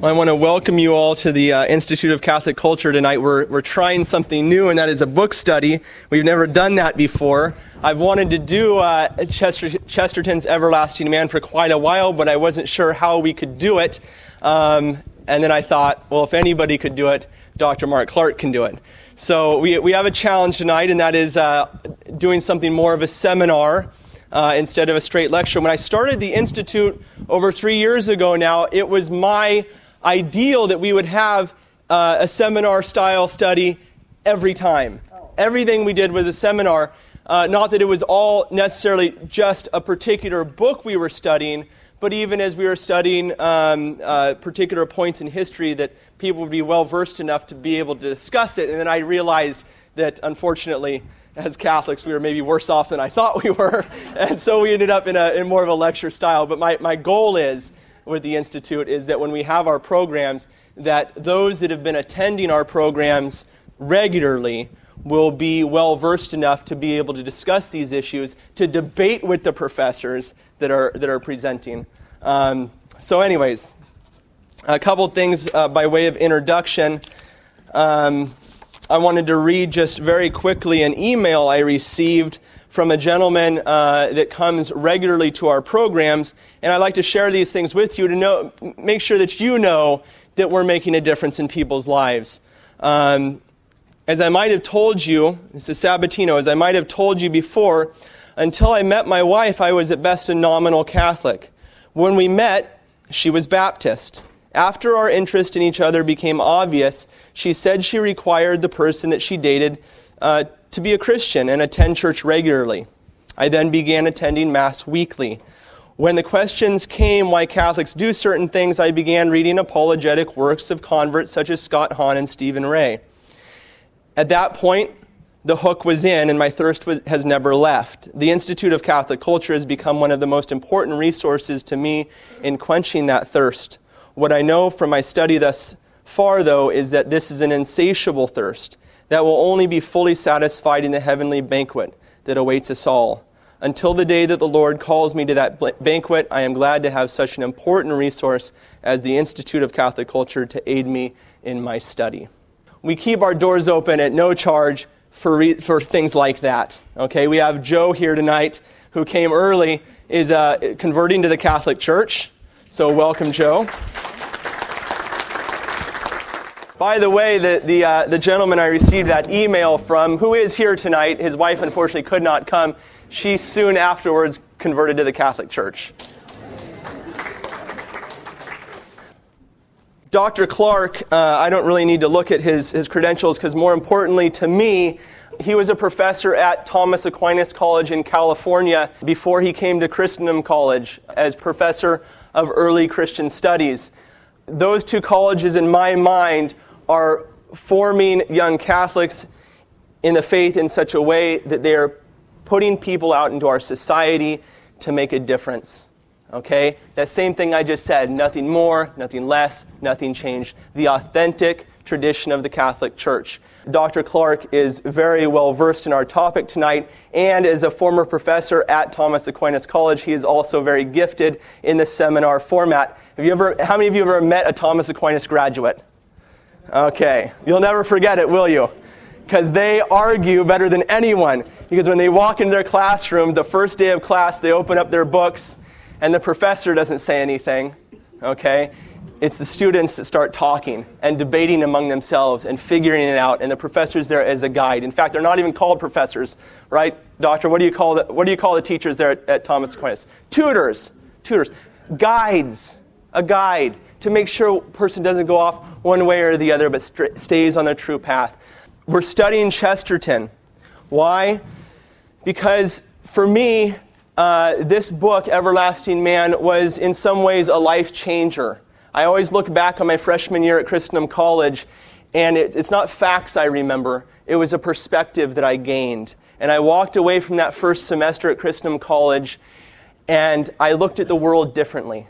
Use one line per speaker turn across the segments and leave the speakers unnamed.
Well, I want to welcome you all to the uh, Institute of Catholic Culture tonight. We're, we're trying something new, and that is a book study. We've never done that before. I've wanted to do uh, Chester, Chesterton's Everlasting Man for quite a while, but I wasn't sure how we could do it. Um, and then I thought, well, if anybody could do it, Dr. Mark Clark can do it. So we, we have a challenge tonight, and that is uh, doing something more of a seminar. Uh, instead of a straight lecture. When I started the Institute over three years ago now, it was my ideal that we would have uh, a seminar style study every time. Everything we did was a seminar. Uh, not that it was all necessarily just a particular book we were studying, but even as we were studying um, uh, particular points in history, that people would be well versed enough to be able to discuss it. And then I realized that unfortunately, as Catholics, we were maybe worse off than I thought we were. And so we ended up in, a, in more of a lecture style. But my, my goal is with the Institute is that when we have our programs, that those that have been attending our programs regularly will be well versed enough to be able to discuss these issues, to debate with the professors that are, that are presenting. Um, so, anyways, a couple things uh, by way of introduction. Um, I wanted to read just very quickly an email I received from a gentleman uh, that comes regularly to our programs, and I'd like to share these things with you to know, make sure that you know that we're making a difference in people's lives. Um, as I might have told you, this is Sabatino, as I might have told you before, until I met my wife, I was at best a nominal Catholic. When we met, she was Baptist. After our interest in each other became obvious, she said she required the person that she dated uh, to be a Christian and attend church regularly. I then began attending Mass weekly. When the questions came why Catholics do certain things, I began reading apologetic works of converts such as Scott Hahn and Stephen Ray. At that point, the hook was in, and my thirst was, has never left. The Institute of Catholic Culture has become one of the most important resources to me in quenching that thirst. What I know from my study thus far, though, is that this is an insatiable thirst that will only be fully satisfied in the heavenly banquet that awaits us all. Until the day that the Lord calls me to that banquet, I am glad to have such an important resource as the Institute of Catholic Culture to aid me in my study. We keep our doors open at no charge for, re- for things like that. Okay, we have Joe here tonight who came early, is uh, converting to the Catholic Church. So, welcome, Joe. By the way, the, the, uh, the gentleman I received that email from, who is here tonight, his wife unfortunately could not come. She soon afterwards converted to the Catholic Church. Dr. Clark, uh, I don't really need to look at his, his credentials because, more importantly to me, he was a professor at Thomas Aquinas College in California before he came to Christendom College as professor of early Christian studies. Those two colleges, in my mind, are forming young Catholics in the faith in such a way that they are putting people out into our society to make a difference. Okay? That same thing I just said nothing more, nothing less, nothing changed. The authentic tradition of the Catholic Church. Dr. Clark is very well versed in our topic tonight, and as a former professor at Thomas Aquinas College, he is also very gifted in the seminar format. Have you ever, how many of you have ever met a Thomas Aquinas graduate? Okay. You'll never forget it, will you? Because they argue better than anyone. Because when they walk into their classroom, the first day of class, they open up their books, and the professor doesn't say anything. Okay? It's the students that start talking and debating among themselves and figuring it out, and the professor's there as a guide. In fact, they're not even called professors, right? Doctor, what do you call the, what do you call the teachers there at, at Thomas Aquinas? Tutors. Tutors. Guides. A guide to make sure a person doesn't go off one way or the other, but st- stays on the true path. We're studying Chesterton. Why? Because for me, uh, this book, Everlasting Man, was in some ways a life changer. I always look back on my freshman year at Christendom College, and it, it's not facts I remember, it was a perspective that I gained. And I walked away from that first semester at Christendom College, and I looked at the world differently.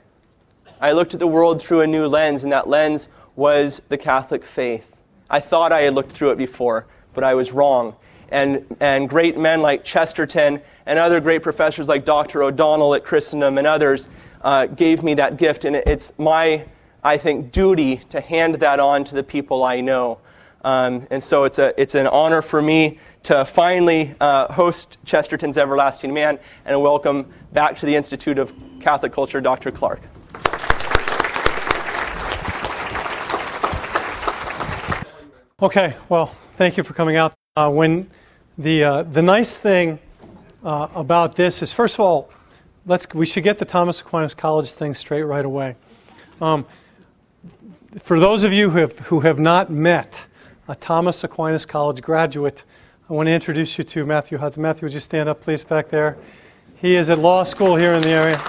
I looked at the world through a new lens, and that lens was the Catholic faith. I thought I had looked through it before, but I was wrong. And, and great men like Chesterton and other great professors like Dr. O'Donnell at Christendom and others uh, gave me that gift. And it's my I think, duty to hand that on to the people I know. Um, and so it's, a, it's an honor for me to finally uh, host Chesterton's Everlasting Man and welcome back to the Institute of Catholic Culture Dr. Clark.
Okay, well, thank you for coming out. Uh, when the, uh, the nice thing uh, about this is, first of all, let's, we should get the Thomas Aquinas College thing straight right away. Um, for those of you who have, who have not met a Thomas Aquinas College graduate, I want to introduce you to Matthew Hudson. Matthew, would you stand up, please, back there? He is at law school here in the area.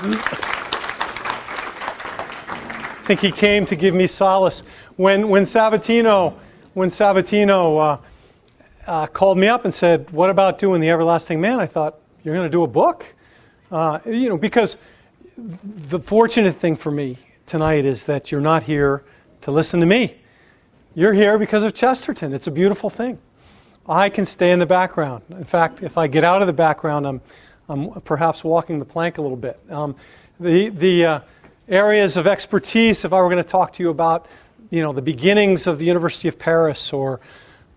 I think he came to give me solace. When, when Sabatino, when Sabatino uh, uh, called me up and said, What about doing The Everlasting Man? I thought, You're going to do a book? Uh, you know, because the fortunate thing for me tonight is that you're not here to listen to me. You're here because of Chesterton. It's a beautiful thing. I can stay in the background. In fact, if I get out of the background, I'm, I'm perhaps walking the plank a little bit. Um, the the uh, areas of expertise, if I were going to talk to you about, you know, the beginnings of the University of Paris or,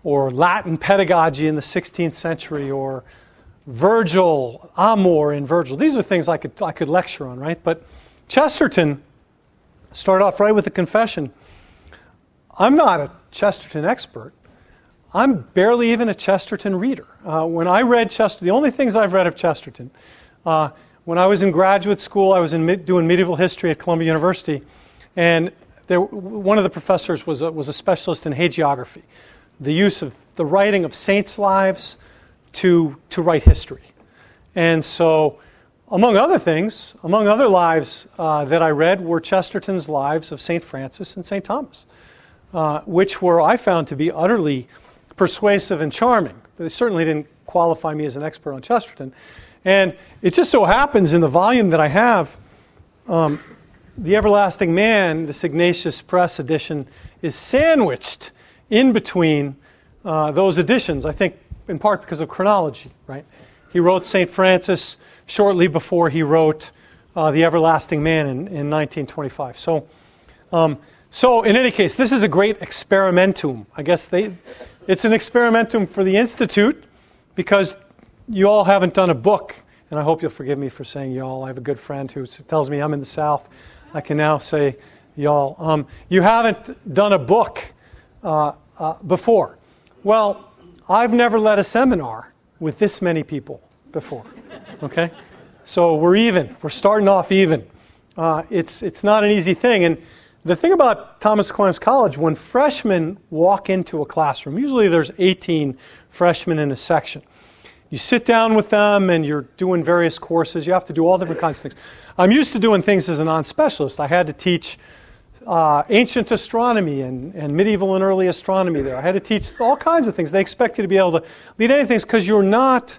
or Latin pedagogy in the 16th century or Virgil, Amor in Virgil, these are things I could, I could lecture on, right? But Chesterton start off right with a confession I'm not a Chesterton expert. I'm barely even a Chesterton reader. Uh, when I read Chesterton, the only things I've read of Chesterton, uh, when I was in graduate school, I was mid, doing medieval history at Columbia University, and there, one of the professors was a, was a specialist in hagiography, the use of the writing of saints' lives to, to write history. And so, among other things, among other lives uh, that I read were Chesterton's lives of St. Francis and St. Thomas uh, which were, I found, to be utterly persuasive and charming. They certainly didn't qualify me as an expert on Chesterton. And it just so happens in the volume that I have, um, The Everlasting Man, the Ignatius Press edition, is sandwiched in between uh, those editions, I think in part because of chronology, right? He wrote St. Francis shortly before he wrote uh, The Everlasting Man in, in 1925. So, um, so, in any case, this is a great experimentum. I guess they, it's an experimentum for the Institute because you all haven't done a book. And I hope you'll forgive me for saying y'all. I have a good friend who tells me I'm in the South. I can now say y'all. Um, you haven't done a book uh, uh, before. Well, I've never led a seminar with this many people before. Okay? So we're even. We're starting off even. Uh, it's, it's not an easy thing. And the thing about Thomas Aquinas College, when freshmen walk into a classroom, usually there's 18 freshmen in a section. You sit down with them and you're doing various courses. You have to do all different kinds of things. I'm used to doing things as a non specialist. I had to teach uh, ancient astronomy and, and medieval and early astronomy there. I had to teach all kinds of things. They expect you to be able to lead anything because you're not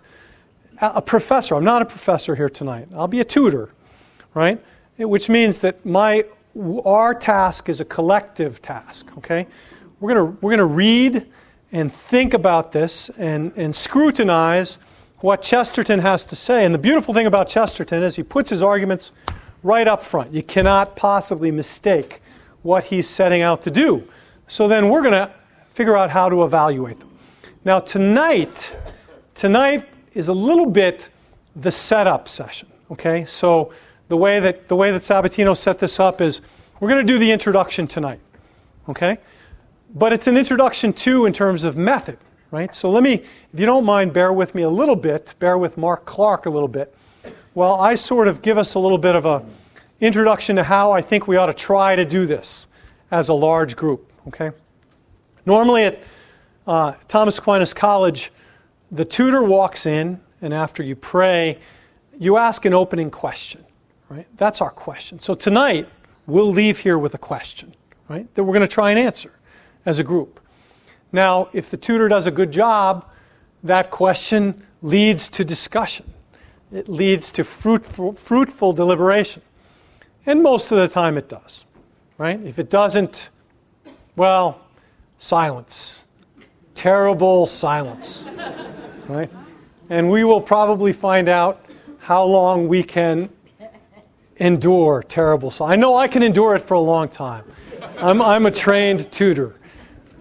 a professor. I'm not a professor here tonight. I'll be a tutor, right? Which means that my our task is a collective task, okay? We're going we're gonna read and think about this and, and scrutinize what Chesterton has to say. And the beautiful thing about Chesterton is he puts his arguments right up front. You cannot possibly mistake what he's setting out to do. So then we're going to figure out how to evaluate them. Now, tonight, tonight is a little bit the setup session, okay? So the way that the way that Sabatino set this up is we're going to do the introduction tonight. Okay? But it's an introduction too in terms of method, right? So let me, if you don't mind, bear with me a little bit, bear with Mark Clark a little bit. Well, I sort of give us a little bit of a introduction to how I think we ought to try to do this as a large group. Okay? Normally at uh, Thomas Aquinas College, the tutor walks in, and after you pray, you ask an opening question. Right? That's our question. So tonight, we'll leave here with a question, right? That we're going to try and answer as a group. Now, if the tutor does a good job, that question leads to discussion. It leads to fruitful, fruitful deliberation. And most of the time it does, right? If it doesn't, well, silence. Terrible silence, right? And we will probably find out how long we can endure terrible sorrow. I know I can endure it for a long time. I'm, I'm a trained tutor.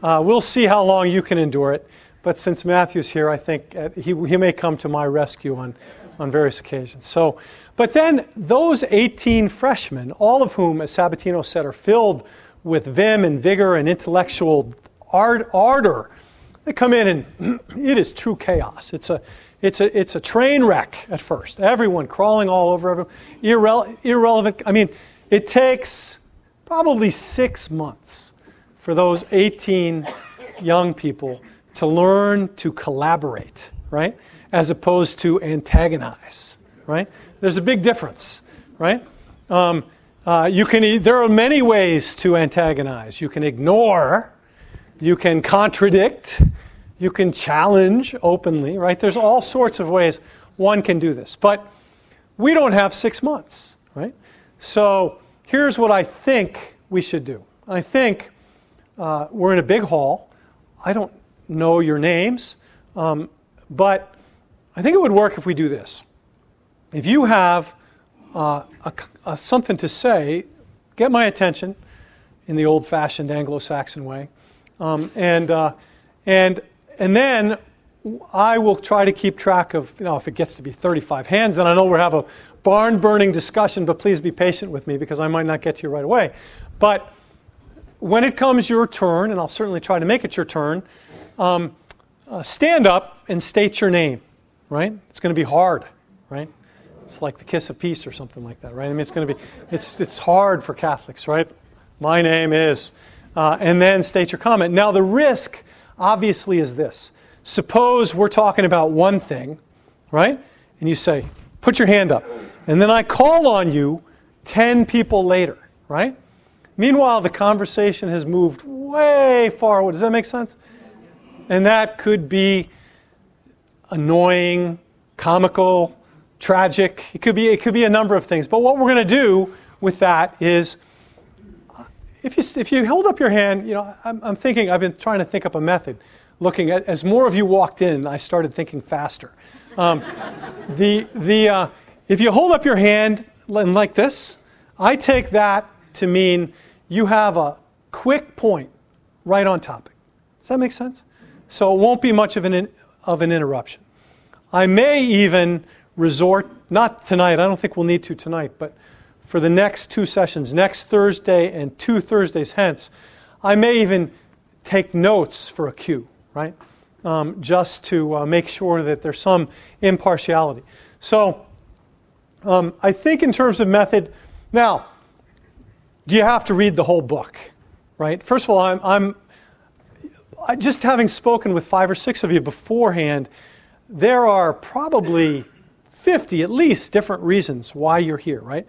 Uh, we'll see how long you can endure it. But since Matthew's here, I think uh, he, he may come to my rescue on, on various occasions. So, but then those 18 freshmen, all of whom, as Sabatino said, are filled with vim and vigor and intellectual ard- ardor, they come in and it is true chaos. It's a, it's a, it's a train wreck at first. Everyone crawling all over everyone. Irrele- irrelevant. I mean, it takes probably six months for those 18 young people to learn to collaborate, right? As opposed to antagonize, right? There's a big difference, right? Um, uh, you can, there are many ways to antagonize. You can ignore, you can contradict, you can challenge openly, right? There's all sorts of ways one can do this. But we don't have six months, right? So here's what I think we should do. I think uh, we're in a big hall. I don't know your names, um, but I think it would work if we do this. If you have uh, a, a, something to say, get my attention in the old fashioned Anglo Saxon way. Um, and, uh, and and then I will try to keep track of, you know, if it gets to be 35 hands, then I know we'll have a barn burning discussion, but please be patient with me because I might not get to you right away. But when it comes your turn, and I'll certainly try to make it your turn, um, uh, stand up and state your name, right? It's going to be hard, right? It's like the kiss of peace or something like that, right? I mean, it's going to be, it's, it's hard for Catholics, right? My name is, uh, and then state your comment. Now, the risk obviously is this. Suppose we're talking about one thing, right? And you say, put your hand up. And then I call on you 10 people later, right? Meanwhile, the conversation has moved way far. Does that make sense? And that could be annoying, comical, tragic. It could be, it could be a number of things. But what we're going to do with that is if you, if you hold up your hand, you know, I'm, I'm thinking, I've been trying to think up a method. Looking at, as more of you walked in, I started thinking faster. Um, the, the, uh, if you hold up your hand like this, I take that to mean you have a quick point right on topic. Does that make sense? So it won't be much of an, in, of an interruption. I may even resort, not tonight, I don't think we'll need to tonight, but for the next two sessions, next Thursday and two Thursdays hence. I may even take notes for a cue, right? Um, just to uh, make sure that there's some impartiality. So, um, I think in terms of method, now, do you have to read the whole book, right? First of all, I'm, I'm I, just having spoken with five or six of you beforehand, there are probably 50 at least different reasons why you're here, right?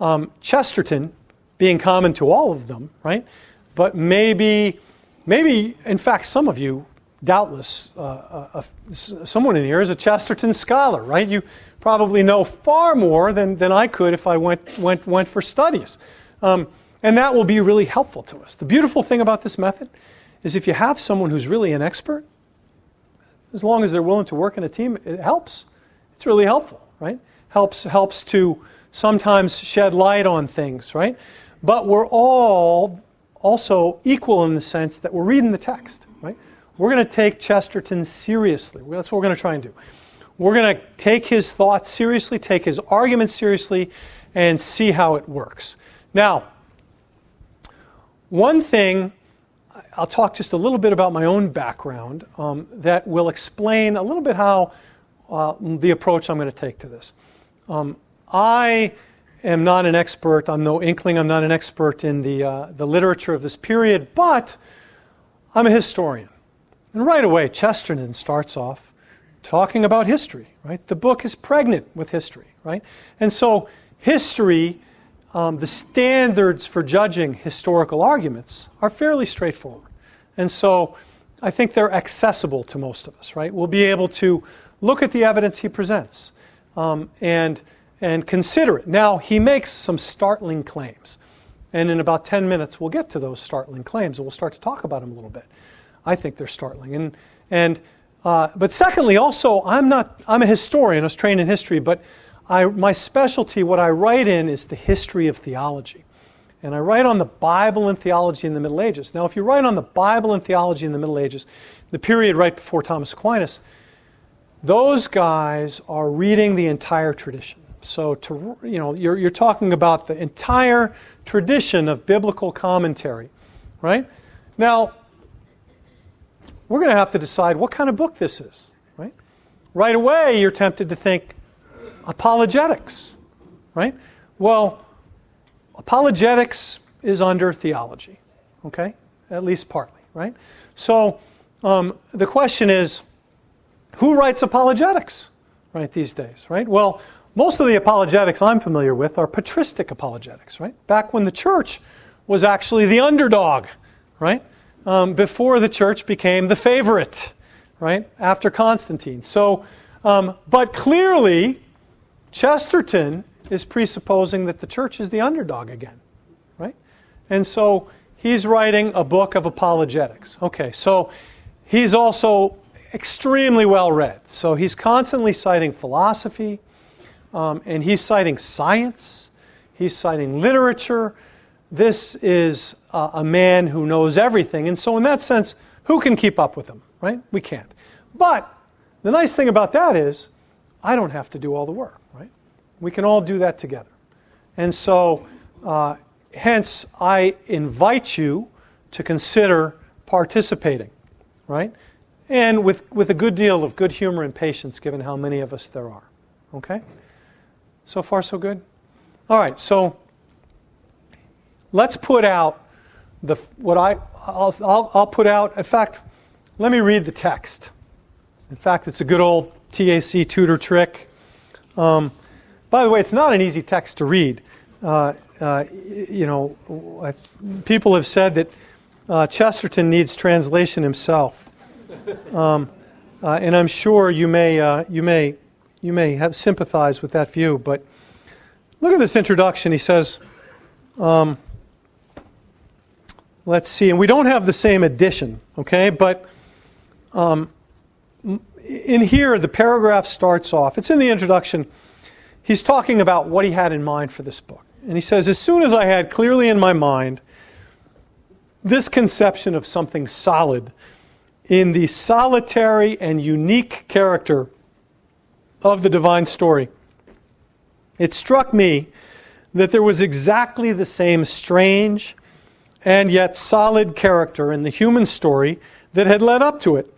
um, Chesterton being common to all of them, right? But maybe, maybe, in fact, some of you, doubtless, uh, uh, someone in here is a Chesterton scholar, right? You probably know far more than, than I could if I went, went, went for studies. Um, and that will be really helpful to us. The beautiful thing about this method is if you have someone who's really an expert, as long as they're willing to work in a team, it helps. It's really helpful, right? Helps, helps to sometimes shed light on things, right? But we're all also equal in the sense that we're reading the text, right? We're going to take Chesterton seriously. That's what we're going to try and do. We're going to take his thoughts seriously, take his arguments seriously, and see how it works. Now, one thing, I'll talk just a little bit about my own background um, that will explain a little bit how uh, the approach I'm going to take to this. Um, I am not an expert, I'm no inkling, I'm not an expert in the, uh, the literature of this period, but I'm a historian. And right away, Chesterton starts off talking about history, right? The book is pregnant with history, right? And so, history, um, the standards for judging historical arguments are fairly straightforward. And so, I think they're accessible to most of us, right? We'll be able to look at the evidence he presents um, and and consider it. Now, he makes some startling claims. And in about 10 minutes, we'll get to those startling claims and we'll start to talk about them a little bit. I think they're startling. And, and, uh, but secondly, also, I'm, not, I'm a historian, I was trained in history, but I, my specialty, what I write in, is the history of theology. and I write on the Bible and theology in the Middle Ages. Now, if you write on the Bible and theology in the Middle Ages, the period right before Thomas Aquinas, those guys are reading the entire tradition. So, to, you know, you're, you're talking about the entire tradition of biblical commentary, right? Now, we're going to have to decide what kind of book this is, right? Right away, you're tempted to think apologetics, right? Well, apologetics is under theology, okay? At least partly, right? So um, the question is who writes apologetics, right, these days, right? Well, most of the apologetics I'm familiar with are patristic apologetics, right? Back when the church was actually the underdog, right? Um, before the church became the favorite, right? After Constantine. So, um, but clearly, Chesterton is presupposing that the church is the underdog again, right? And so he's writing a book of apologetics. Okay, so he's also extremely well read. So he's constantly citing philosophy, um, and he's citing science, he's citing literature. This is uh, a man who knows everything. And so, in that sense, who can keep up with him, right? We can't. But the nice thing about that is, I don't have to do all the work. We can all do that together. And so, uh, hence, I invite you to consider participating, right? And with, with a good deal of good humor and patience, given how many of us there are. Okay? So far, so good? All right, so let's put out the, what I, I'll, I'll, I'll put out, in fact, let me read the text. In fact, it's a good old TAC tutor trick. Um, by the way, it's not an easy text to read. Uh, uh, you know, people have said that uh, Chesterton needs translation himself, um, uh, and I'm sure you may uh, you may you may have sympathized with that view. But look at this introduction. He says. Um, let's see, and we don't have the same edition, okay? But um, in here, the paragraph starts off. It's in the introduction he's talking about what he had in mind for this book. And he says, As soon as I had clearly in my mind this conception of something solid in the solitary and unique character of the divine story, it struck me that there was exactly the same strange and yet solid character in the human story that had led up to it.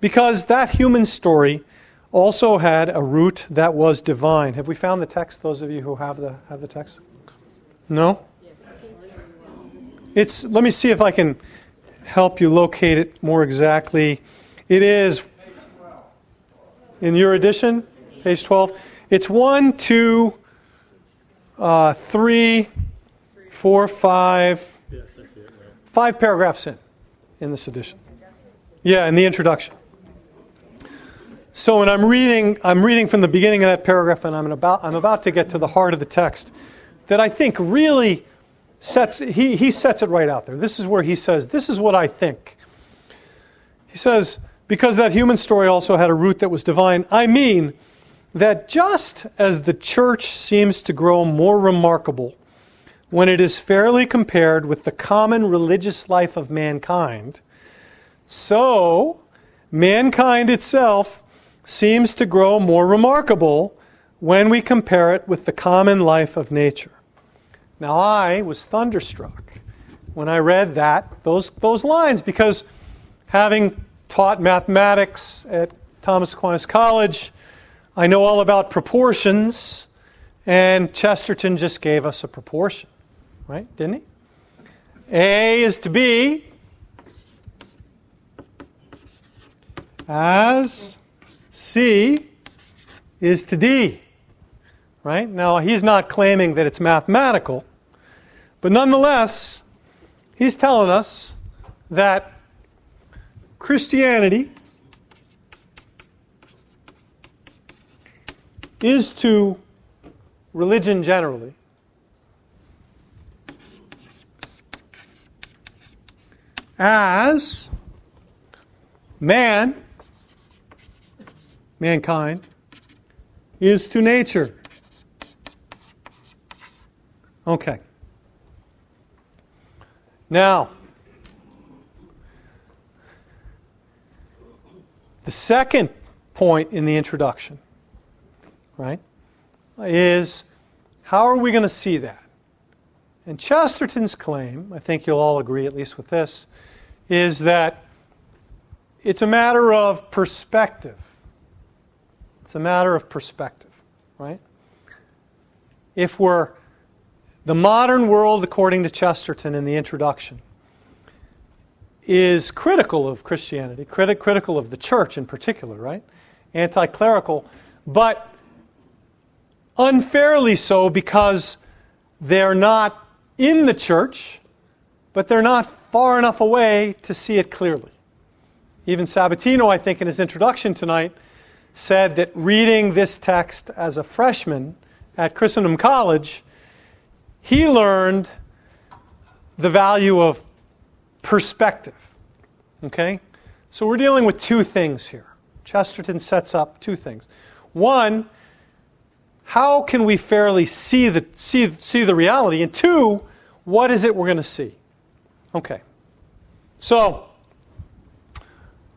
Because that human story also had a root that was divine. Have we found the text, those of you who have the, have the text? No? It's, let me see if I can help you locate it more exactly. It is in your edition, page 12. It's 1, 2, uh, 3, 4, 5, five paragraphs in, in this edition. Yeah, in the introduction. So when I'm reading, I'm reading from the beginning of that paragraph, and I'm about, I'm about to get to the heart of the text that I think really sets, he, he sets it right out there. This is where he says, This is what I think. He says, Because that human story also had a root that was divine, I mean that just as the church seems to grow more remarkable when it is fairly compared with the common religious life of mankind, so mankind itself seems to grow more remarkable when we compare it with the common life of nature. Now, I was thunderstruck when I read that, those, those lines, because having taught mathematics at Thomas Aquinas College, I know all about proportions, and Chesterton just gave us a proportion, right? Didn't he? A is to B as C is to D. Right? Now, he's not claiming that it's mathematical, but nonetheless, he's telling us that Christianity is to religion generally as man mankind, is to nature. Okay. Now, the second point in the introduction, right, is how are we going to see that? And Chesterton's claim, I think you'll all agree, at least with this, is that it's a matter of perspective. It's a matter of perspective, right? If we're the modern world, according to Chesterton in the introduction, is critical of Christianity, criti- critical of the church in particular, right? Anti clerical, but unfairly so because they're not in the church, but they're not far enough away to see it clearly. Even Sabatino, I think, in his introduction tonight, said that reading this text as a freshman at Christendom College he learned the value of perspective. Okay? So we're dealing with two things here. Chesterton sets up two things. One, how can we fairly see the, see, see the reality? And two, what is it we're going to see? Okay. So,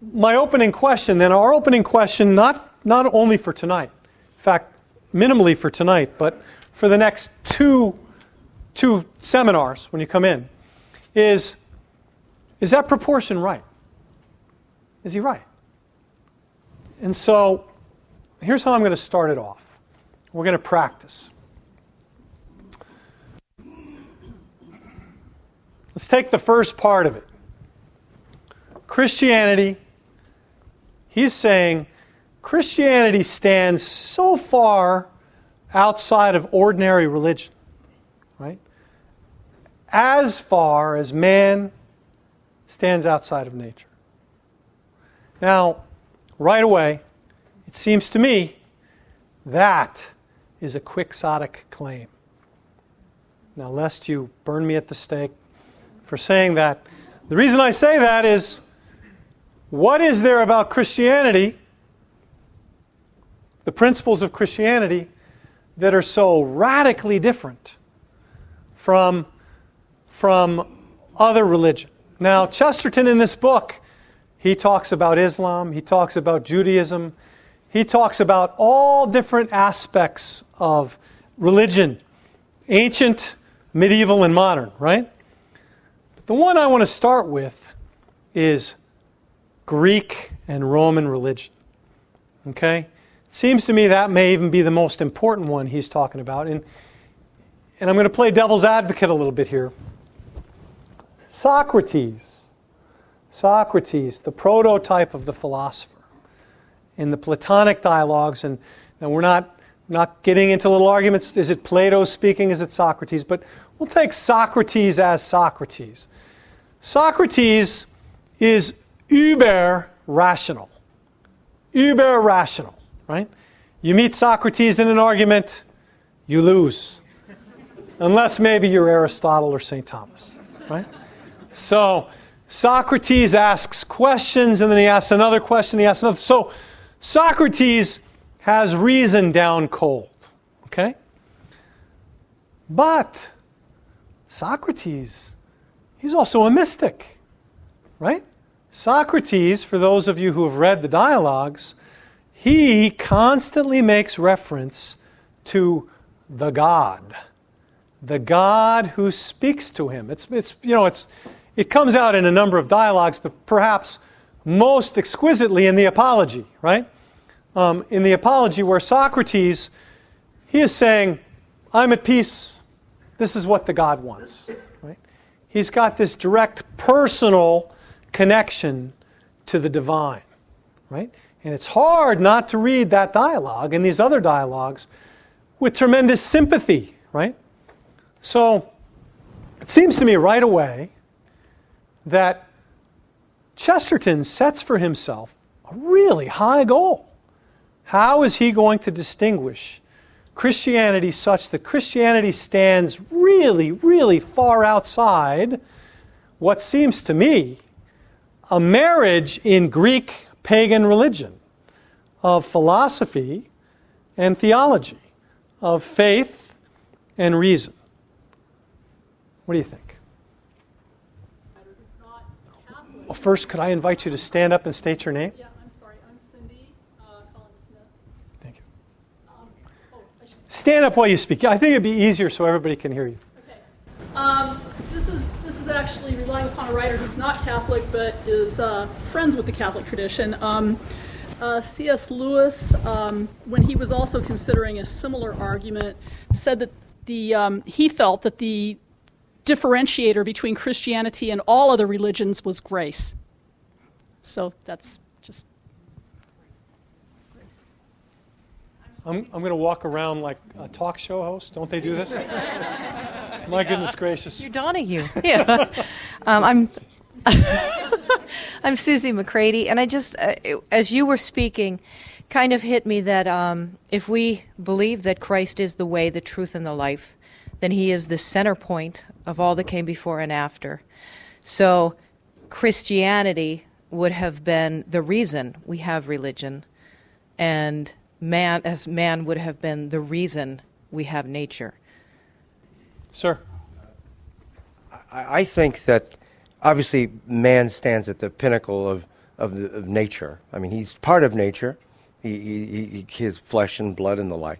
my opening question, then, our opening question, not, not only for tonight, in fact, minimally for tonight, but for the next two two seminars when you come in is is that proportion right? Is he right? And so here's how I'm going to start it off. We're going to practice. Let's take the first part of it. Christianity, he's saying Christianity stands so far outside of ordinary religion, right? as far as man stands outside of nature. Now, right away, it seems to me that is a quixotic claim. Now, lest you burn me at the stake for saying that, the reason I say that is what is there about Christianity, the principles of Christianity, that are so radically different from from other religion. Now, Chesterton in this book, he talks about Islam, he talks about Judaism, he talks about all different aspects of religion, ancient, medieval, and modern, right? But the one I want to start with is Greek and Roman religion. Okay? It seems to me that may even be the most important one he's talking about. And, and I'm going to play devil's advocate a little bit here. Socrates, Socrates, the prototype of the philosopher, in the Platonic dialogues, and, and we're not, not getting into little arguments is it Plato speaking, is it Socrates? But we'll take Socrates as Socrates. Socrates is uber rational. Uber rational, right? You meet Socrates in an argument, you lose. Unless maybe you're Aristotle or St. Thomas, right? So Socrates asks questions and then he asks another question, he asks another. So Socrates has reason down cold. Okay? But Socrates, he's also a mystic, right? Socrates, for those of you who have read the dialogues, he constantly makes reference to the God, the God who speaks to him. It's, it's you know, it's, it comes out in a number of dialogues, but perhaps most exquisitely in the Apology, right? Um, in the Apology, where Socrates, he is saying, I'm at peace. This is what the God wants, right? He's got this direct personal connection to the divine, right? And it's hard not to read that dialogue and these other dialogues with tremendous sympathy, right? So it seems to me right away that Chesterton sets for himself a really high goal. How is he going to distinguish Christianity such that Christianity stands really, really far outside what seems to me a marriage in Greek pagan religion of philosophy and theology, of faith and reason? What do you think? Well, first, could I invite you to stand up and state your name?
Yeah, I'm sorry. I'm Cindy uh, Collins Smith.
Thank you.
Um, oh,
Stand up while you speak. I think it'd be easier so everybody can hear you.
okay. Um, this is this is actually relying upon a writer who's not Catholic but is uh, friends with the Catholic tradition. Um, uh, C.S. Lewis, um, when he was also considering a similar argument, said that the um, he felt that the differentiator between Christianity and all other religions was grace. So that's just grace.
I'm, I'm going to walk around like a talk show host. Don't they do this? My goodness gracious.
You're Donahue. Yeah. um, I'm. I'm Susie McCready, and I just, uh, as you were speaking, kind of hit me that um, if we believe that Christ is the way, the truth, and the life, then He is the center point of all that came before and after. So, Christianity would have been the reason we have religion, and man, as man, would have been the reason we have nature.
Sir,
I I think that obviously man stands at the pinnacle of, of, of nature. I mean, he's part of nature, he, he, he, his flesh and blood and the like.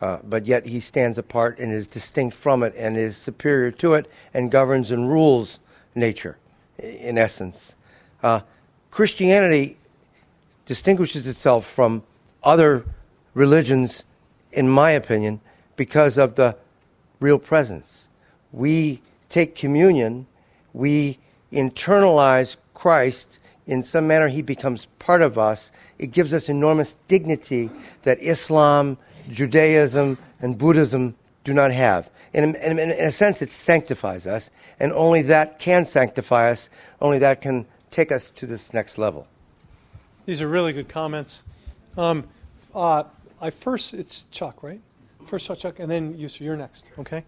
Uh, but yet he stands apart and is distinct from it and is superior to it and governs and rules nature, in essence. Uh, Christianity distinguishes itself from other religions, in my opinion, because of the real presence. We take communion, we internalize Christ. In some manner, he becomes part of us. It gives us enormous dignity that Islam, Judaism, and Buddhism do not have. In, in, in a sense, it sanctifies us, and only that can sanctify us, only that can take us to this next level.
these are really good comments. Um, uh, I first, it's Chuck, right? First Chuck, and then you, so you're next, okay?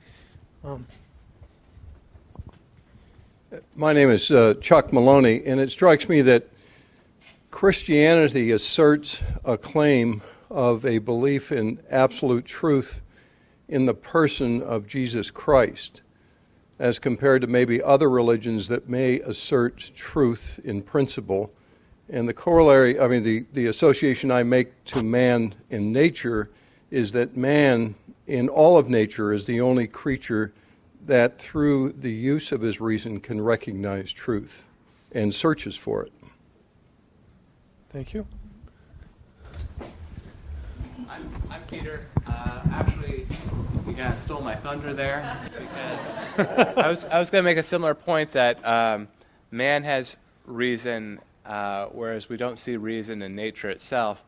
My name is uh, Chuck Maloney, and it strikes me that Christianity asserts a claim of a belief in absolute truth in the person of Jesus Christ, as compared to maybe other religions that may assert truth in principle. And the corollary, I mean, the, the association I make to man in nature is that man in all of nature is the only creature that through the use of his reason can recognize truth and searches for it.
Thank you.
I'm, I'm Peter. Uh, actually, you kind of stole my thunder there because I was I was going to make a similar point that um, man has reason, uh, whereas we don't see reason in nature itself.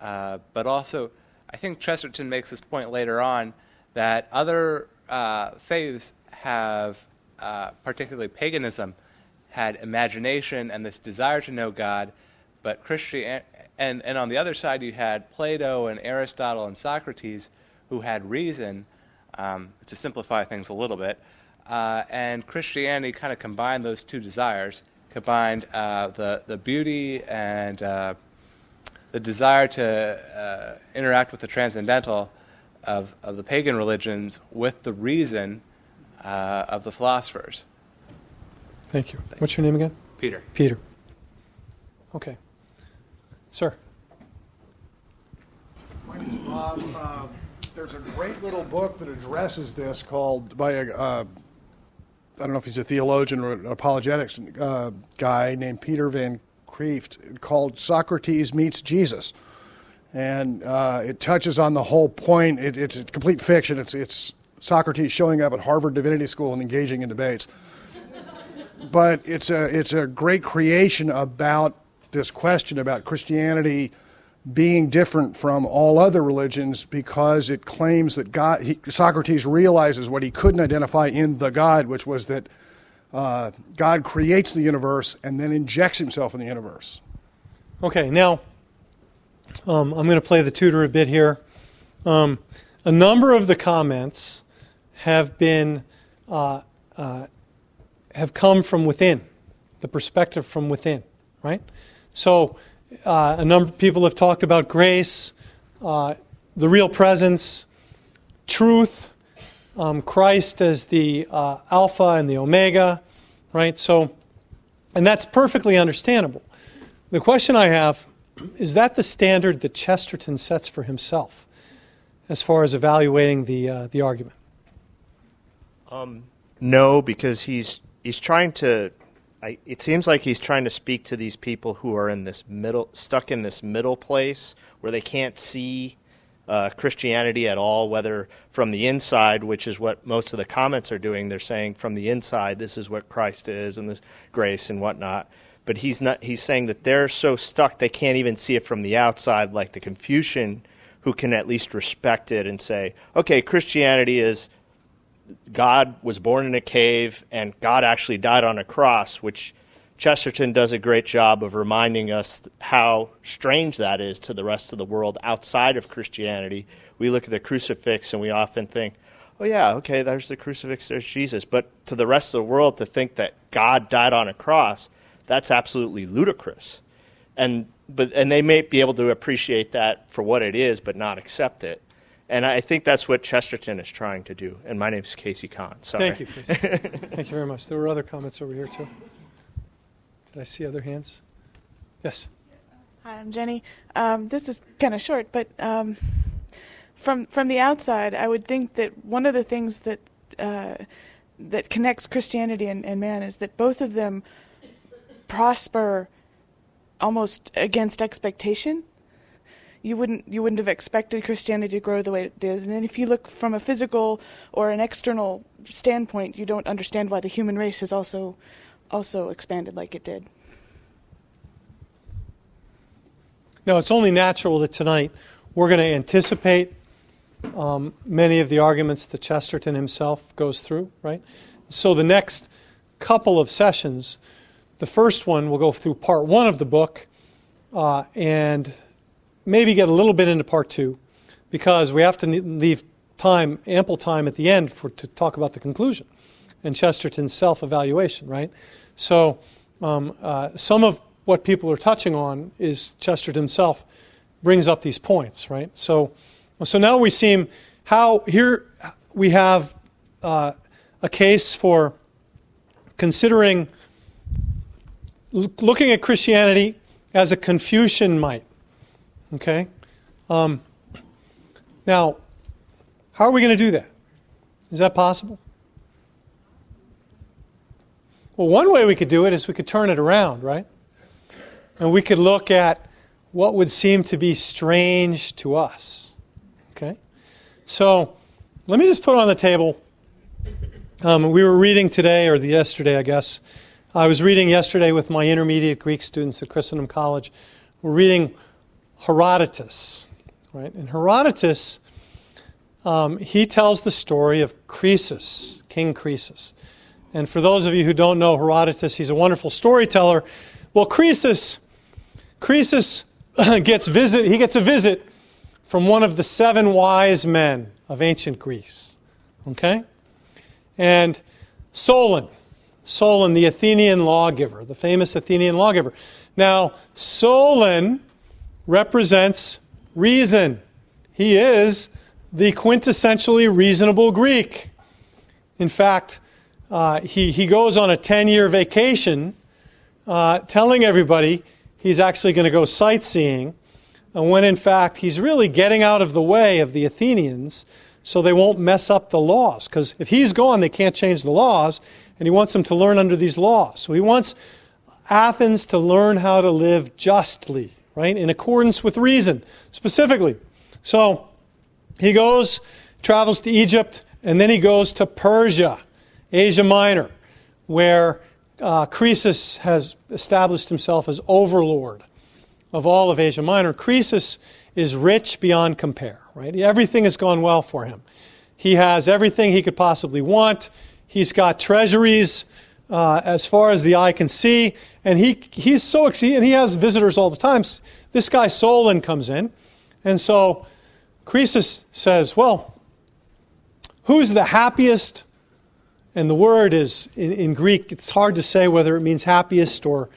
Uh, but also, I think Chesterton makes this point later on that other uh, faiths have, uh, particularly paganism, had imagination and this desire to know God, but Christian and and on the other side you had Plato and Aristotle and Socrates who had reason, um, to simplify things a little bit, uh, and Christianity kind of combined those two desires, combined uh, the the beauty and uh, the desire to uh, interact with the transcendental of of the pagan religions with the reason uh, of the philosophers.
Thank you. What's your name again?
Peter.
Peter. Okay. Sir.
My name's Bob. Uh, there's a great little book that addresses this called by a uh, I don't know if he's a theologian or an apologetics uh, guy named Peter Van Kreeft called Socrates Meets Jesus, and uh, it touches on the whole point. It, it's complete fiction. It's it's Socrates showing up at Harvard Divinity School and engaging in debates but it's a it's a great creation about this question about Christianity being different from all other religions because it claims that God he, Socrates realizes what he couldn't identify in the God, which was that uh, God creates the universe and then injects himself in the universe.
Okay, now um, I'm going to play the tutor a bit here. Um, a number of the comments have been uh, uh, have come from within, the perspective from within, right? So uh, a number of people have talked about grace, uh, the real presence, truth, um, Christ as the uh, Alpha and the Omega, right? So And that's perfectly understandable. The question I have is that the standard that Chesterton sets for himself as far as evaluating the, uh, the argument?
Um, no, because he's he's trying to. I, it seems like he's trying to speak to these people who are in this middle, stuck in this middle place where they can't see uh, Christianity at all, whether from the inside, which is what most of the comments are doing. They're saying from the inside, this is what Christ is and this grace and whatnot. But he's not. He's saying that they're so stuck they can't even see it from the outside, like the Confucian, who can at least respect it and say, okay, Christianity is God was born in a cave and God actually died on a cross, which Chesterton does a great job of reminding us how strange that is to the rest of the world outside of Christianity. We look at the crucifix and we often think, oh, yeah, okay, there's the crucifix, there's Jesus. But to the rest of the world, to think that God died on a cross, that's absolutely ludicrous. And, but, and they may be able to appreciate that for what it is, but not accept it. And I think that's what Chesterton is trying to do. And my name is Casey Kahn. Sorry.
Thank you, Casey. Thank you very much. There were other comments over here, too. Did I see other hands? Yes.
Hi, I'm Jenny. Um, this is kind of short, but um, from from the outside, I would think that one of the things that uh, that connects Christianity and, and man is that both of them prosper almost against expectation you wouldn't you wouldn't have expected Christianity to grow the way it is. And if you look from a physical or an external standpoint, you don't understand why the human race has also also expanded like it did.
Now, it's only natural that tonight we're going to anticipate um, many of the arguments that Chesterton himself goes through, right? So the next couple of sessions, the first one will go through part one of the book, uh, and maybe get a little bit into part two because we have to leave time, ample time at the end for to talk about the conclusion and Chesterton's self-evaluation, right? So um, uh, some of what people are touching on is Chesterton himself brings up these points, right? So, so now we seem how here we have uh, a case for considering looking at Christianity as a Confucian might. Okay? Um, now, how are we going to do that? Is that possible? Well, one way we could do it is we could turn it around, right? And we could look at what would seem to be strange to us. Okay? So, let me just put on the table. Um, we were reading today, or the yesterday, I guess. I was reading yesterday with my intermediate Greek students at Christendom College. We're reading Herodotus. Right? And Herodotus, um, he tells the story of Croesus, King Croesus. And for those of you who don't know Herodotus, he's a wonderful storyteller. Well, Croesus, Croesus gets visit, he gets a visit from one of the seven wise men of ancient Greece. Okay? And Solon, Solon, the Athenian lawgiver, the famous Athenian lawgiver. Now, Solon represents reason. He is the quintessentially reasonable Greek. In fact, uh, he, he goes on a 10 year vacation uh, telling everybody he's actually going to go sightseeing, and when in fact he's really getting out of the way of the Athenians so they won't mess up the laws. Because if he's gone, they can't change the laws, and he wants them to learn under these laws. So he wants Athens to learn how to live justly right? In accordance with reason, specifically. So he goes, travels to Egypt, and then he goes to Persia, Asia Minor, where uh, Croesus has established himself as overlord of all of Asia Minor. Croesus is rich beyond compare, right? Everything has gone well for him. He has everything he could possibly want. He's got treasuries uh, as far as the eye can see. And he, he's so excited, and he has visitors all the time. This guy Solon comes in, and so Croesus says, Well, who's the happiest? And the word is, in, in Greek, it's hard to say whether it means happiest or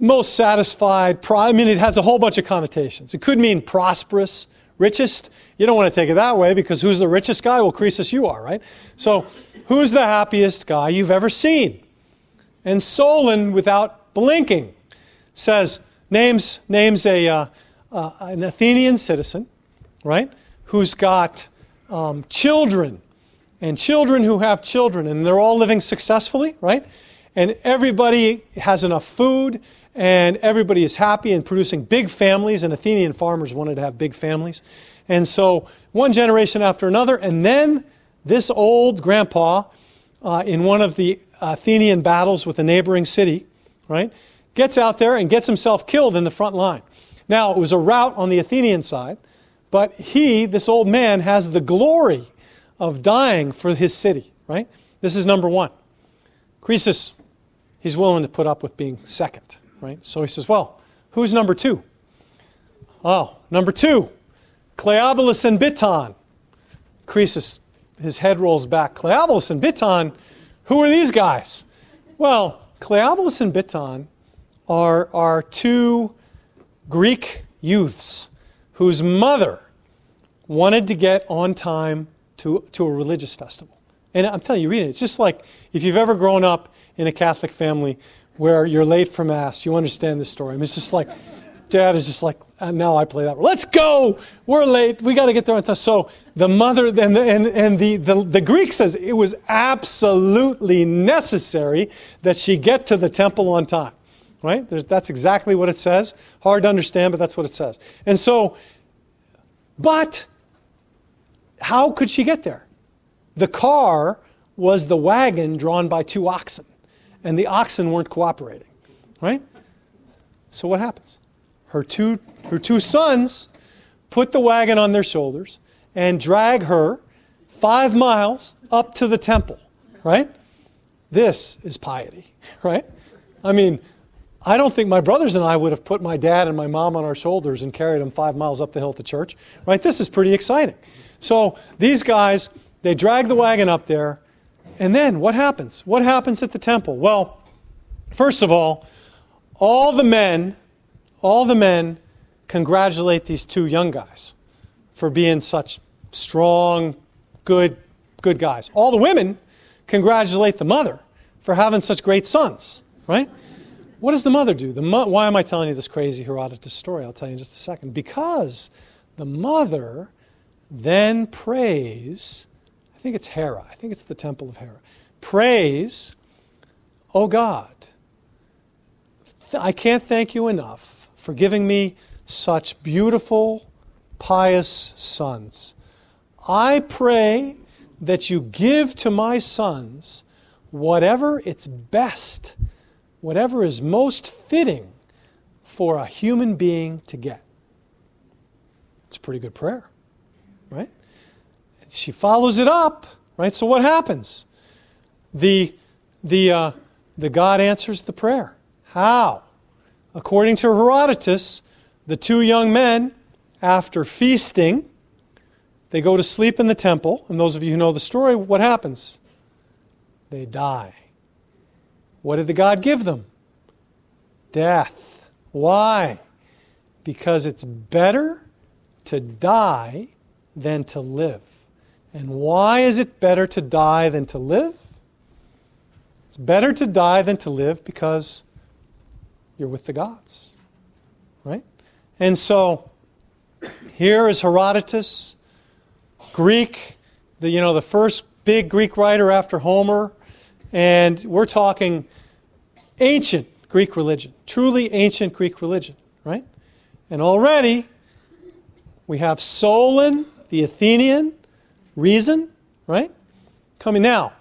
most satisfied. I mean, it has a whole bunch of connotations. It could mean prosperous, richest. You don't want to take it that way because who's the richest guy? Well, Croesus, you are, right? So, who's the happiest guy you've ever seen? And Solon, without blinking, says, names, names a, uh, uh, an Athenian citizen, right, who's got um, children and children who have children, and they're all living successfully, right? And everybody has enough food, and everybody is happy and producing big families, and Athenian farmers wanted to have big families. And so, one generation after another, and then this old grandpa, uh, in one of the Athenian battles with a neighboring city, right, gets out there and gets himself killed in the front line. Now, it was a rout on the Athenian side, but he, this old man, has the glory of dying for his city, right? This is number one. Croesus, he's willing to put up with being second, right? So he says, well, who's number two? Oh, number two, Cleobulus and Biton. Croesus, his head rolls back. Cleobulus and Biton, who are these guys? Well, Cleobulus and Biton are, are two Greek youths whose mother wanted to get on time to, to a religious festival. And I'm telling you, read it. It's just like if you've ever grown up in a Catholic family where you're late for Mass, you understand this story. I mean, it's just like, dad is just like, uh, now I play that. Let's go. We're late. We got to get there on time. So the mother and the, and, and the, the, the Greek says it was absolutely necessary that she get to the temple on time. Right? There's, that's exactly what it says. Hard to understand, but that's what it says. And so, but how could she get there? The car was the wagon drawn by two oxen, and the oxen weren't cooperating. Right? So what happens? Her two, her two sons put the wagon on their shoulders and drag her five miles up to the temple. Right? This is piety. Right? I mean, I don't think my brothers and I would have put my dad and my mom on our shoulders and carried them five miles up the hill to church. Right? This is pretty exciting. So these guys, they drag the wagon up there, and then what happens? What happens at the temple? Well, first of all, all the men, all the men congratulate these two young guys for being such strong, good, good guys. All the women congratulate the mother for having such great sons, right? What does the mother do? The mo- why am I telling you this crazy Herodotus story? I'll tell you in just a second. Because the mother then praise, I think it's Hera, I think it's the temple of Hera, prays, Oh God, I can't thank you enough for giving me such beautiful, pious sons. I pray that you give to my sons whatever it's best, whatever is most fitting for a human being to get. It's a pretty good prayer right? She follows it up, right? So what happens? The, the, uh, the God answers the prayer. How? According to Herodotus, the two young men, after feasting, they go to sleep in the temple. And those of you who know the story, what happens? They die. What did the God give them? Death. Why? Because it's better to die than to live. And why is it better to die than to live? It's better to die than to live because you're with the gods. Right? And so here is Herodotus, Greek, the you know the first big Greek writer after Homer, and we're talking ancient Greek religion, truly ancient Greek religion, right? And already we have Solon the Athenian reason, right? Coming now,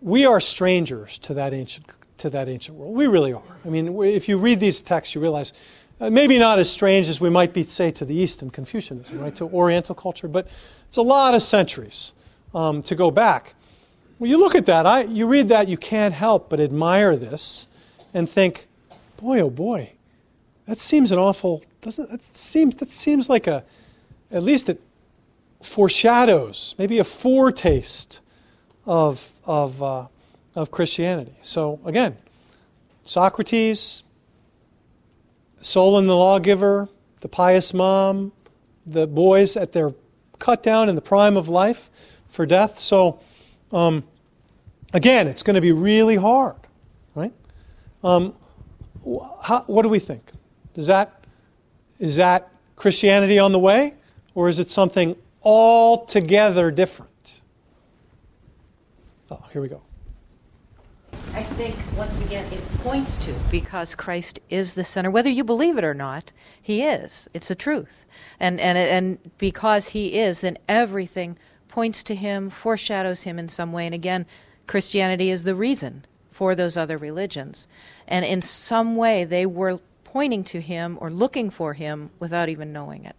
we are strangers to that ancient to that ancient world. We really are. I mean, if you read these texts, you realize uh, maybe not as strange as we might be, say, to the East and Confucianism, right, to Oriental culture, but it's a lot of centuries um, to go back. When you look at that, I, you read that, you can't help but admire this and think, boy, oh boy, that seems an awful. Doesn't that seems that seems like a, at least it foreshadows, maybe a foretaste of, of, uh, of Christianity. So, again, Socrates, Solon the lawgiver, the pious mom, the boys at their cut down in the prime of life for death. So, um, again, it's going to be really hard, right? Um, how, what do we think? Does that is that Christianity on the way, or is it something altogether different? Oh, here we go.
I think, once again, it points to because Christ is the center. Whether you believe it or not, He is. It's the truth. And, and, and because He is, then everything points to Him, foreshadows Him in some way. And again, Christianity is the reason for those other religions. And in some way, they were pointing to Him or looking for Him without even knowing it.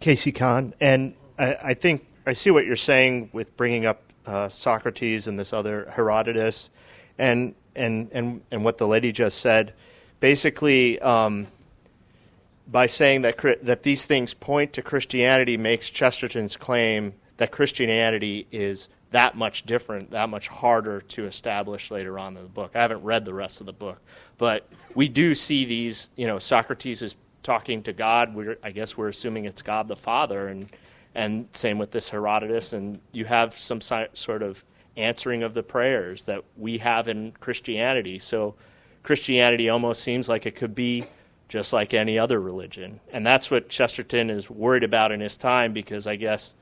Casey Kahn, and I, I think I see what you're saying with bringing up uh, Socrates and this other Herodotus, and and and and what the lady just said, basically. Um, by saying that that these things point to Christianity makes Chesterton's claim that Christianity is that much different, that much harder to establish later on in the book. I haven't read the rest of the book, but we do see these. You know, Socrates is talking to God. We're, I guess we're assuming it's God the Father, and and same with this Herodotus. And you have some si- sort of answering of the prayers that we have in Christianity. So Christianity almost seems like it could be just like any other religion. And that's what Chesterton is worried about in his time because I guess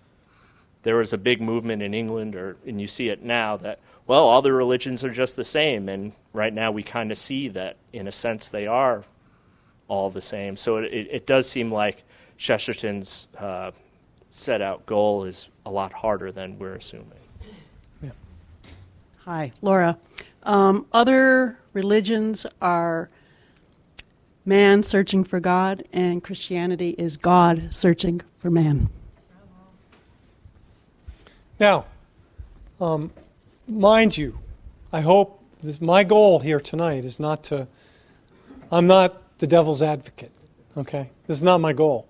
there was a big movement in England, or and you see it now that well, all the religions are just the same, and right now we kind of see that in a sense they are all the same. So it, it does seem like Chesterton's uh, set out goal is a lot harder than we're assuming.
Yeah. Hi, Laura. Um, other religions are man searching for God, and Christianity is God searching for man.
Now, um, mind you, I hope this, my goal here tonight is not to, I'm not the devil's advocate, okay? This is not my goal.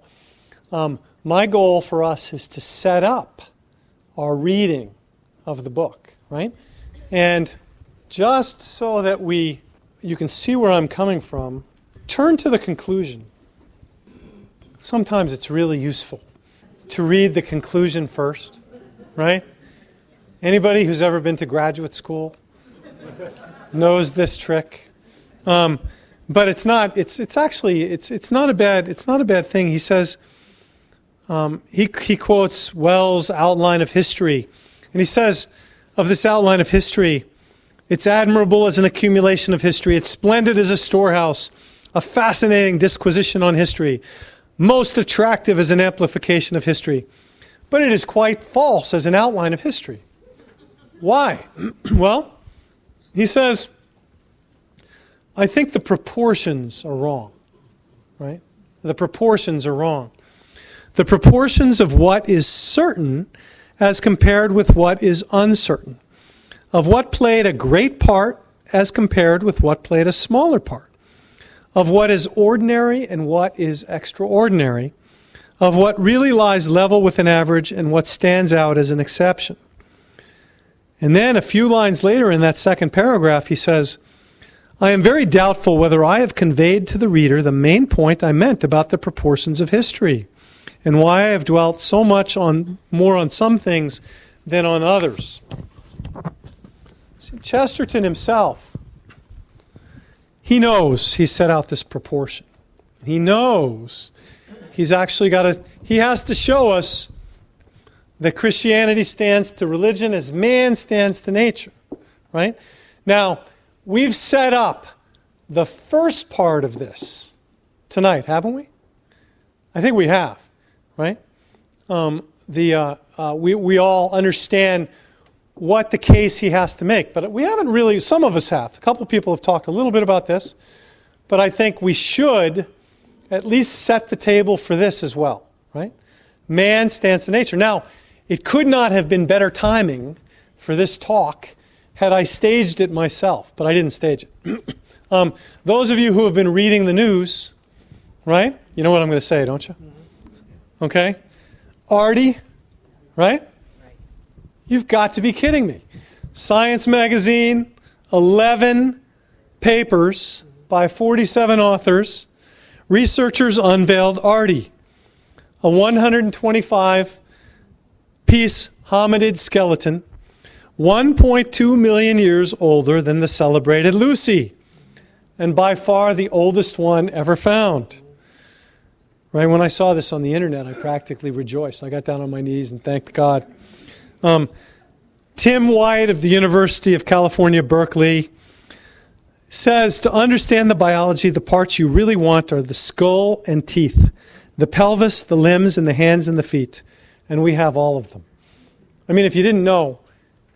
Um, my goal for us is to set up our reading of the book, right? And just so that we you can see where I'm coming from, turn to the conclusion. Sometimes it's really useful to read the conclusion first, right? Anybody who's ever been to graduate school knows this trick. Um, but it's not. It's it's actually it's it's not a bad it's not a bad thing. He says um, he, he quotes Wells' outline of history, and he says of this outline of history, it's admirable as an accumulation of history, it's splendid as a storehouse, a fascinating disquisition on history, most attractive as an amplification of history, but it is quite false as an outline of history. Why? well, he says, I think the proportions are wrong, right? The proportions are wrong the proportions of what is certain as compared with what is uncertain, of what played a great part as compared with what played a smaller part, of what is ordinary and what is extraordinary, of what really lies level with an average and what stands out as an exception. And then a few lines later in that second paragraph, he says, I am very doubtful whether I have conveyed to the reader the main point I meant about the proportions of history and why I have dwelt so much on more on some things than on others. See, Chesterton himself, he knows he set out this proportion. He knows he's actually got to, he has to show us that Christianity stands to religion as man stands to nature, right? Now, we've set up the first part of this tonight, haven't we? I think we have right? Um, the, uh, uh, we, we all understand what the case he has to make, but we haven't really, some of us have. A couple of people have talked a little bit about this, but I think we should at least set the table for this as well, right? Man stands to nature. Now, it could not have been better timing for this talk had I staged it myself, but I didn't stage it. um, those of you who have been reading the news, right? You know what I'm going to say, don't you? Okay? Ardi, right? You've got to be kidding me. Science Magazine, 11 papers by 47 authors. Researchers unveiled Ardi, a 125 piece hominid skeleton 1.2 million years older than the celebrated Lucy, and by far the oldest one ever found. Right when I saw this on the internet, I practically rejoiced. I got down on my knees and thanked God. Um, Tim White of the University of California, Berkeley, says to understand the biology, the parts you really want are the skull and teeth, the pelvis, the limbs, and the hands and the feet. And we have all of them. I mean, if you didn't know,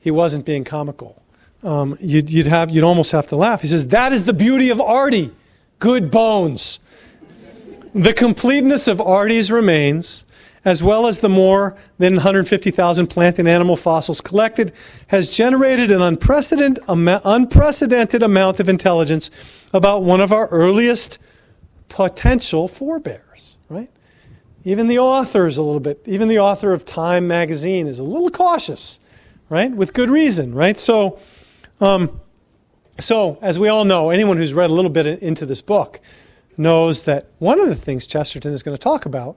he wasn't being comical. Um, you'd, you'd, have, you'd almost have to laugh. He says, That is the beauty of Ardi good bones. The completeness of Ardi's remains as well as the more than 150,000 plant and animal fossils collected, has generated an unprecedented, unprecedented amount of intelligence about one of our earliest potential forebears, right? Even the author is a little bit, even the author of Time magazine is a little cautious, right? With good reason, right? So, um, so as we all know, anyone who's read a little bit into this book knows that one of the things Chesterton is going to talk about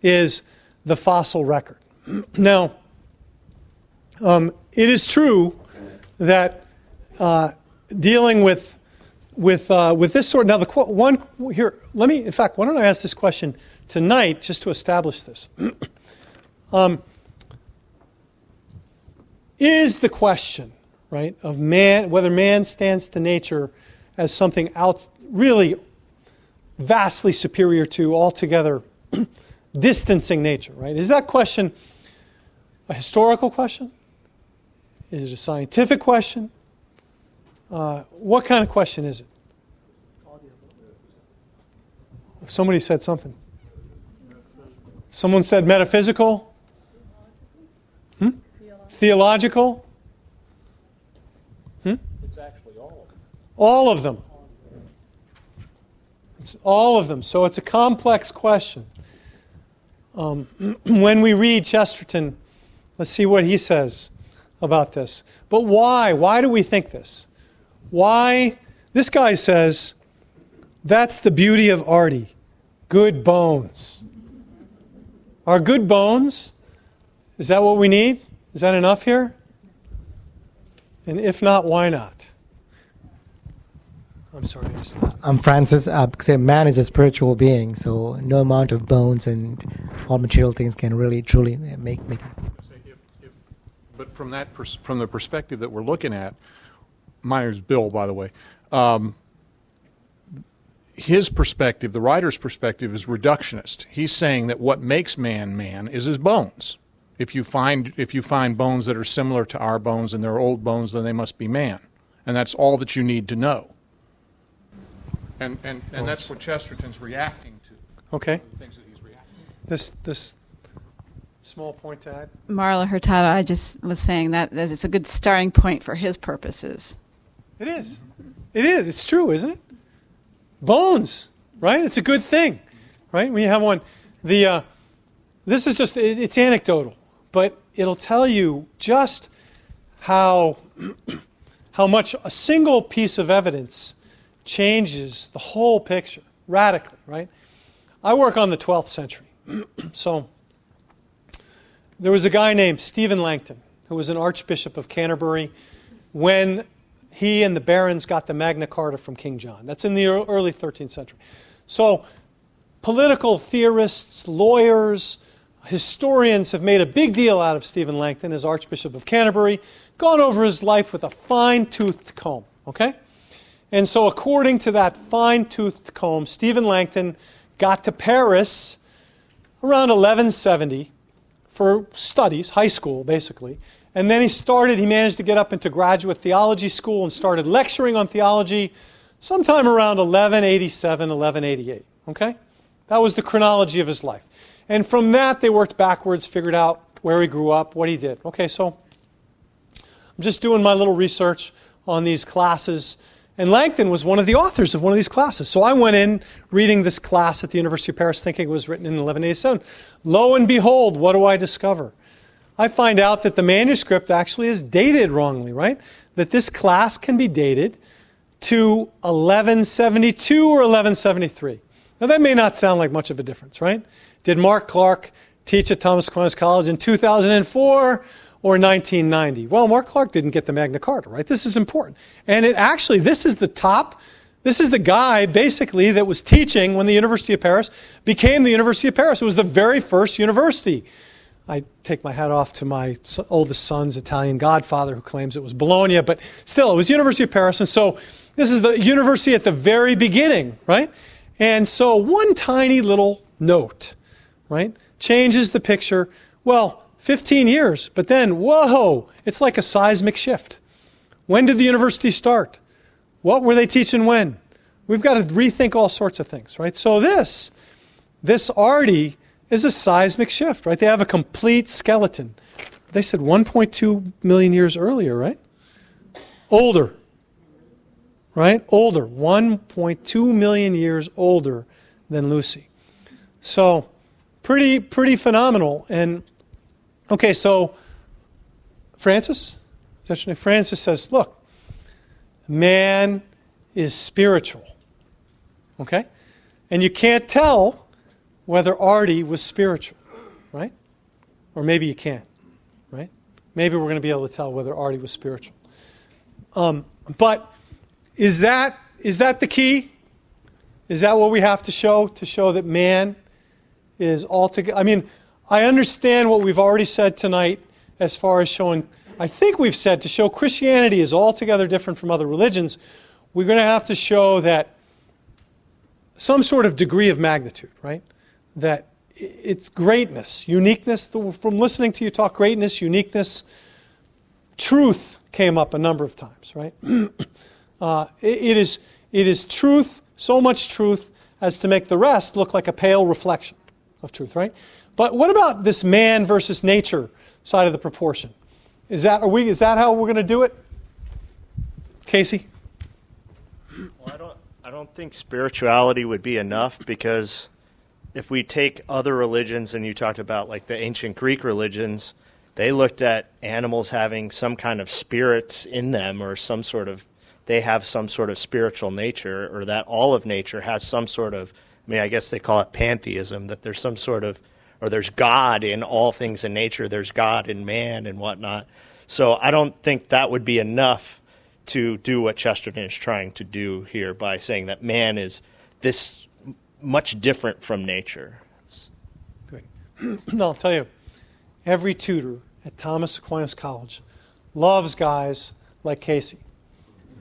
is the fossil record. Now, um, it is true that uh, dealing with with uh, with this sort. Now, the one here. Let me. In fact, why don't I ask this question tonight, just to establish this? um, is the question right of man whether man stands to nature as something out really vastly superior to altogether distancing nature, right? Is that question a historical question? Is it a scientific question? Uh, what kind of question is it? Somebody said something. Someone said metaphysical? Theological? Hmm? It's actually all of them. All of them. It's all of them. So it's a complex question. Um, when we read Chesterton, let's see what he says about this. But why? Why do we think this? Why? This guy says that's the beauty of Ardi good bones. Are good bones? Is that what we need? Is that enough here? And if not, why not? I'm sorry.
Just not I'm Francis. Uh, say man is a spiritual being, so no amount of bones and all material things can really truly make make.
but from that pers- from the perspective that we're looking at, Myers Bill, by the way, um, his perspective, the writer's perspective, is reductionist. He's saying that what makes man man is his bones. If you find if you find bones that are similar to our bones and they're old bones, then they must be man, and that's all that you need to know. And, and, and that's what Chesterton's reacting to.
Okay.
The things that he's reacting
to. This, this small point to add?
Marla Hurtado, I just was saying that it's a good starting point for his purposes.
It is. It is. It's true, isn't it? Bones, right? It's a good thing, right? When you have one. The, uh, this is just, it, it's anecdotal, but it'll tell you just how, how much a single piece of evidence changes the whole picture radically, right? I work on the 12th century. so there was a guy named Stephen Langton who was an archbishop of Canterbury when he and the barons got the Magna Carta from King John. That's in the early 13th century. So political theorists, lawyers, historians have made a big deal out of Stephen Langton as Archbishop of Canterbury, gone over his life with a fine toothed comb, okay? And so, according to that fine toothed comb, Stephen Langton got to Paris around 1170 for studies, high school basically. And then he started, he managed to get up into graduate theology school and started lecturing on theology sometime around 1187, 1188. Okay? That was the chronology of his life. And from that, they worked backwards, figured out where he grew up, what he did. Okay, so I'm just doing my little research on these classes and Langton was one of the authors of one of these classes. So I went in reading this class at the University of Paris thinking it was written in 1187. Lo and behold, what do I discover? I find out that the manuscript actually is dated wrongly, right? That this class can be dated to 1172 or 1173. Now, that may not sound like much of a difference, right? Did Mark Clark teach at Thomas Aquinas College in 2004 or 1990? Well, Mark Clark didn't get the Magna Carta, right? This is important. And it actually, this is the top, this is the guy basically that was teaching when the University of Paris became the University of Paris. It was the very first university. I take my hat off to my oldest son's Italian godfather who claims it was Bologna, but still, it was University of Paris. And so this is the university at the very beginning, right? And so one tiny little note, right, changes the picture. Well, 15 years, but then, whoa, it's like a seismic shift. When did the university start? What were they teaching when? We've got to rethink all sorts of things, right? So this, this Ardi is a seismic shift, right? They have a complete skeleton. They said 1.2 million years earlier, right? Older, right? Older, 1.2 million years older than Lucy. So, pretty pretty phenomenal. And okay, so Francis? Francis says, look, man is spiritual. Okay? And you can't tell whether Ardi was spiritual, right? Or maybe you can, right? Maybe we're going to be able to tell whether Ardi was spiritual. Um, but is that is that the key? Is that what we have to show to show that man is altogether? I mean, I understand what we've already said tonight as far as showing. I think we've said to show Christianity is altogether different from other religions. We're going to have to show that some sort of degree of magnitude, right? that it's greatness, uniqueness. From listening to you talk, greatness, uniqueness, truth came up a number of times, right? uh, it, it, is, it is truth, so much truth as to make the rest look like a pale reflection of truth, right? But what about this man versus nature side of the proportion? Is that, are we, is that how we're going to do it? Casey?
Well, I don't, I don't think spirituality would be enough because if we take other religions and you talked about like the ancient Greek religions, they looked at animals having some kind of spirits in them or some sort of they have some sort of spiritual nature or that all of nature has some sort of I mean I guess they call it pantheism that there's some sort of or there's God in all things in nature, there's God in man and whatnot. So I don't think that would be enough to do what Chesterton is trying to do here by saying that man is this much different from nature.
Good. I'll tell you, every tutor at Thomas Aquinas College loves guys like Casey.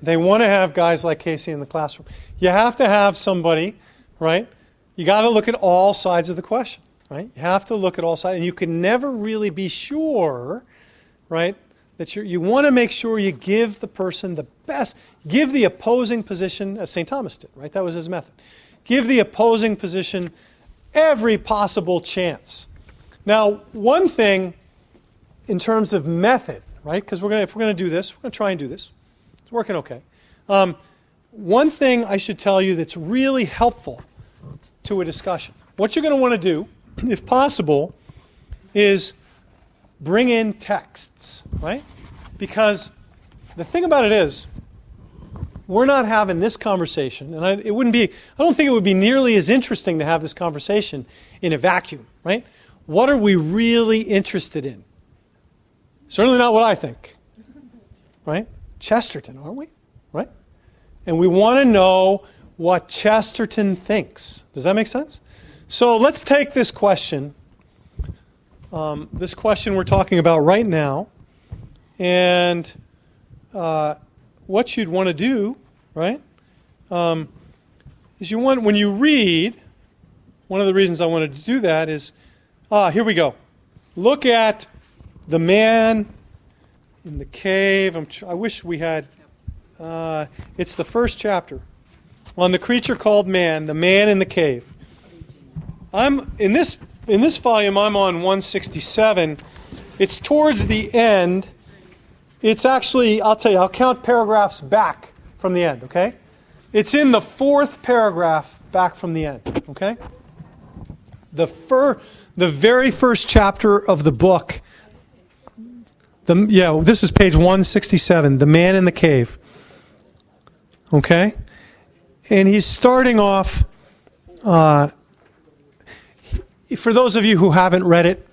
They want to have guys like Casey in the classroom. You have to have somebody, right? You got to look at all sides of the question, right? You have to look at all sides, and you can never really be sure, right? That you you want to make sure you give the person the best, give the opposing position as St. Thomas did, right? That was his method give the opposing position every possible chance. Now, one thing in terms of method, right? Because we're going if we're going to do this, we're going to try and do this. It's working okay. Um, one thing I should tell you that's really helpful to a discussion. What you're going to want to do, if possible, is bring in texts, right? Because the thing about it is, we're not having this conversation, and I, it wouldn't be, I don't think it would be nearly as interesting to have this conversation in a vacuum, right? What are we really interested in? Certainly not what I think, right? Chesterton, aren't we? Right? And we want to know what Chesterton thinks. Does that make sense? So let's take this question, um, this question we're talking about right now, and uh, what you'd want to do, right, um, is you want, when you read, one of the reasons I wanted to do that is, ah, here we go. Look at the man in the cave. Tr- i wish we had, uh, it's the first chapter on the creature called man, the man in the cave. I'm in this in this volume. I'm on 167. It's towards the end it's actually, I'll tell you, I'll count paragraphs back from the end, okay? It's in the fourth paragraph back from the end, okay? The, fir- the very first chapter of the book, the, yeah, this is page 167, The Man in the Cave, okay? And he's starting off, uh, for those of you who haven't read it,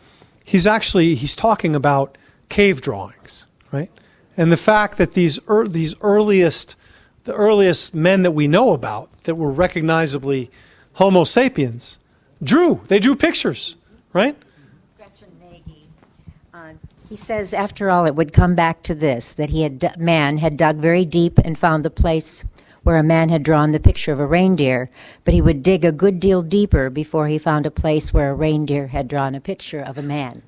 he's actually, he's talking about cave drawings, right? And the fact that these er, these earliest the earliest men that we know about that were recognizably Homo sapiens drew. They drew pictures, right?
He says, after all, it would come back to this that he had man had dug very deep and found the place where a man had drawn the picture of a reindeer, but he would dig a good deal deeper before he found a place where a reindeer had drawn a picture of a man.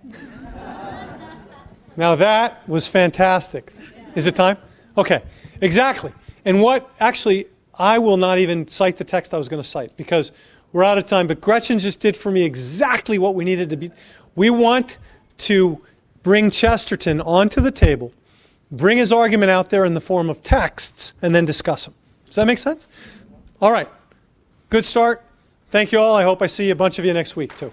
Now that was fantastic. Is it time? Okay, exactly. And what actually, I will not even cite the text I was going to cite because we're out of time, but Gretchen just did for me exactly what we needed to be. We want to bring Chesterton onto the table, bring his argument out there in the form of texts, and then discuss them. Does that make sense? All right. Good start. Thank you all. I hope I see a bunch of you next week, too.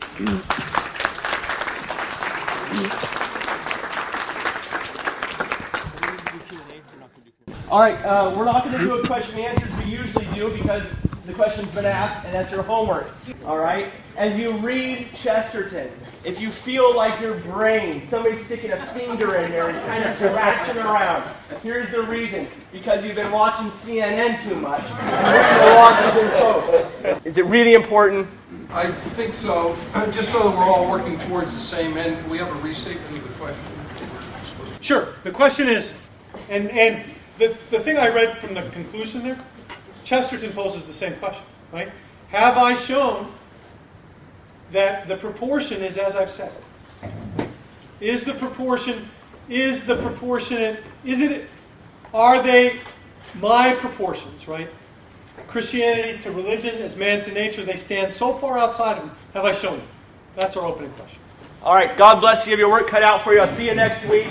All right, uh, we're not going to do a question and answers we usually do because the question's been asked and that's your homework. All right? As you read Chesterton, if you feel like your brain, somebody's sticking a finger in there and kind of scratching around, here's the reason. Because you've been watching CNN too much and reading the Washington Post. Is it really important?
I think so. Just so that we're all working towards the same end, can we have a restatement of the question?
Sure. The question is, and, and the, the thing I read from the conclusion there, Chesterton poses the same question, right? Have I shown that the proportion is as I've said? Is the proportion, is the proportionate, is it, are they my proportions, right? Christianity to religion, as man to nature, they stand so far outside of them. Have I shown you? That's our opening question.
All right, God bless. You have your work cut out for you. I'll see you next week.